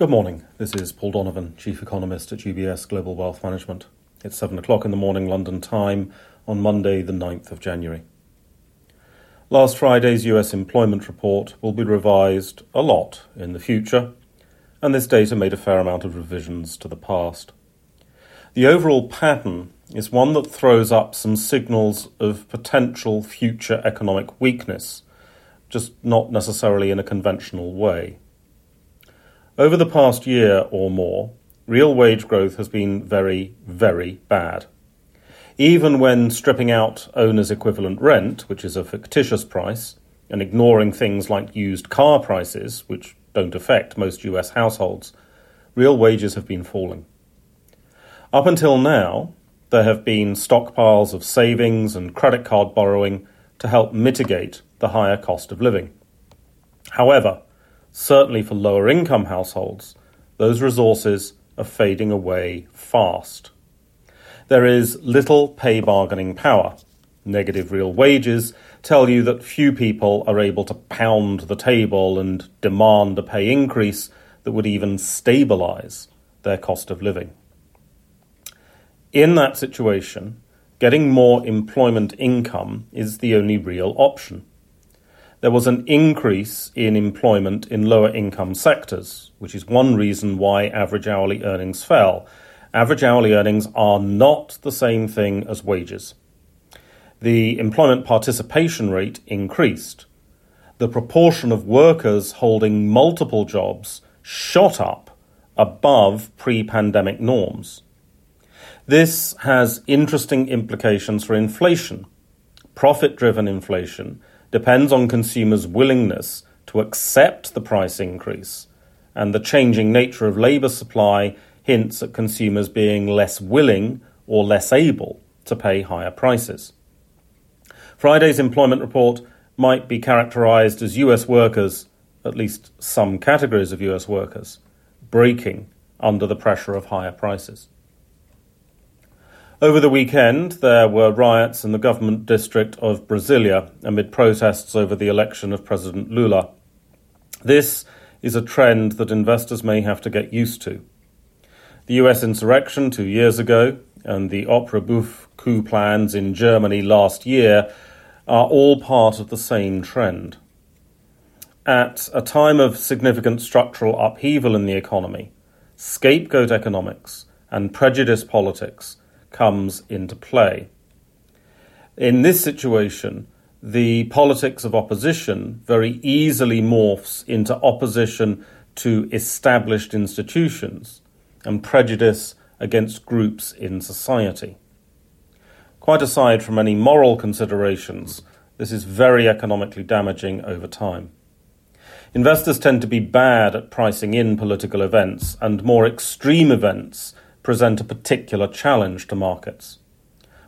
Good morning. This is Paul Donovan, Chief Economist at UBS Global Wealth Management. It's 7 o'clock in the morning London time on Monday, the 9th of January. Last Friday's US employment report will be revised a lot in the future, and this data made a fair amount of revisions to the past. The overall pattern is one that throws up some signals of potential future economic weakness, just not necessarily in a conventional way. Over the past year or more, real wage growth has been very, very bad. Even when stripping out owner's equivalent rent, which is a fictitious price, and ignoring things like used car prices, which don't affect most US households, real wages have been falling. Up until now, there have been stockpiles of savings and credit card borrowing to help mitigate the higher cost of living. However, certainly for lower income households, those resources are fading away fast. There is little pay bargaining power. Negative real wages tell you that few people are able to pound the table and demand a pay increase that would even stabilize their cost of living. In that situation, getting more employment income is the only real option there was an increase in employment in lower income sectors, which is one reason why average hourly earnings fell. Average hourly earnings are not the same thing as wages. The employment participation rate increased. The proportion of workers holding multiple jobs shot up above pre pandemic norms. This has interesting implications for inflation. Profit driven inflation depends on consumers' willingness to accept the price increase, and the changing nature of labour supply hints at consumers being less willing or less able to pay higher prices. Friday's employment report might be characterised as US workers, at least some categories of US workers, breaking under the pressure of higher prices. Over the weekend, there were riots in the government district of Brasilia amid protests over the election of President Lula. This is a trend that investors may have to get used to. The US insurrection two years ago and the Opera Bouffe coup plans in Germany last year are all part of the same trend. At a time of significant structural upheaval in the economy, scapegoat economics and prejudice politics comes into play. In this situation, the politics of opposition very easily morphs into opposition to established institutions and prejudice against groups in society. Quite aside from any moral considerations, this is very economically damaging over time. Investors tend to be bad at pricing in political events, and more extreme events present a particular challenge to markets.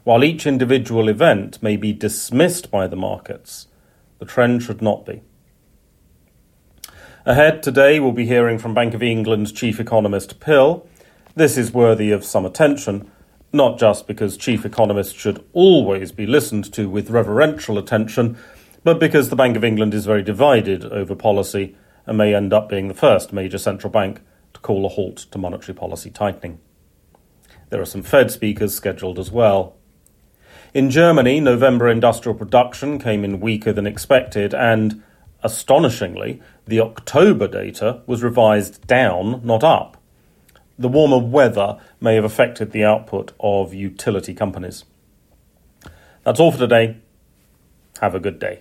While each individual event may be dismissed by the markets, the trend should not be. Ahead today, we'll be hearing from Bank of England's chief economist Pill. This is worthy of some attention, not just because chief economists should always be listened to with reverential attention, but because the Bank of England is very divided over policy and may end up being the first major central bank to call a halt to monetary policy tightening. There are some Fed speakers scheduled as well. In Germany, November industrial production came in weaker than expected, and astonishingly, the October data was revised down, not up. The warmer weather may have affected the output of utility companies. That's all for today. Have a good day.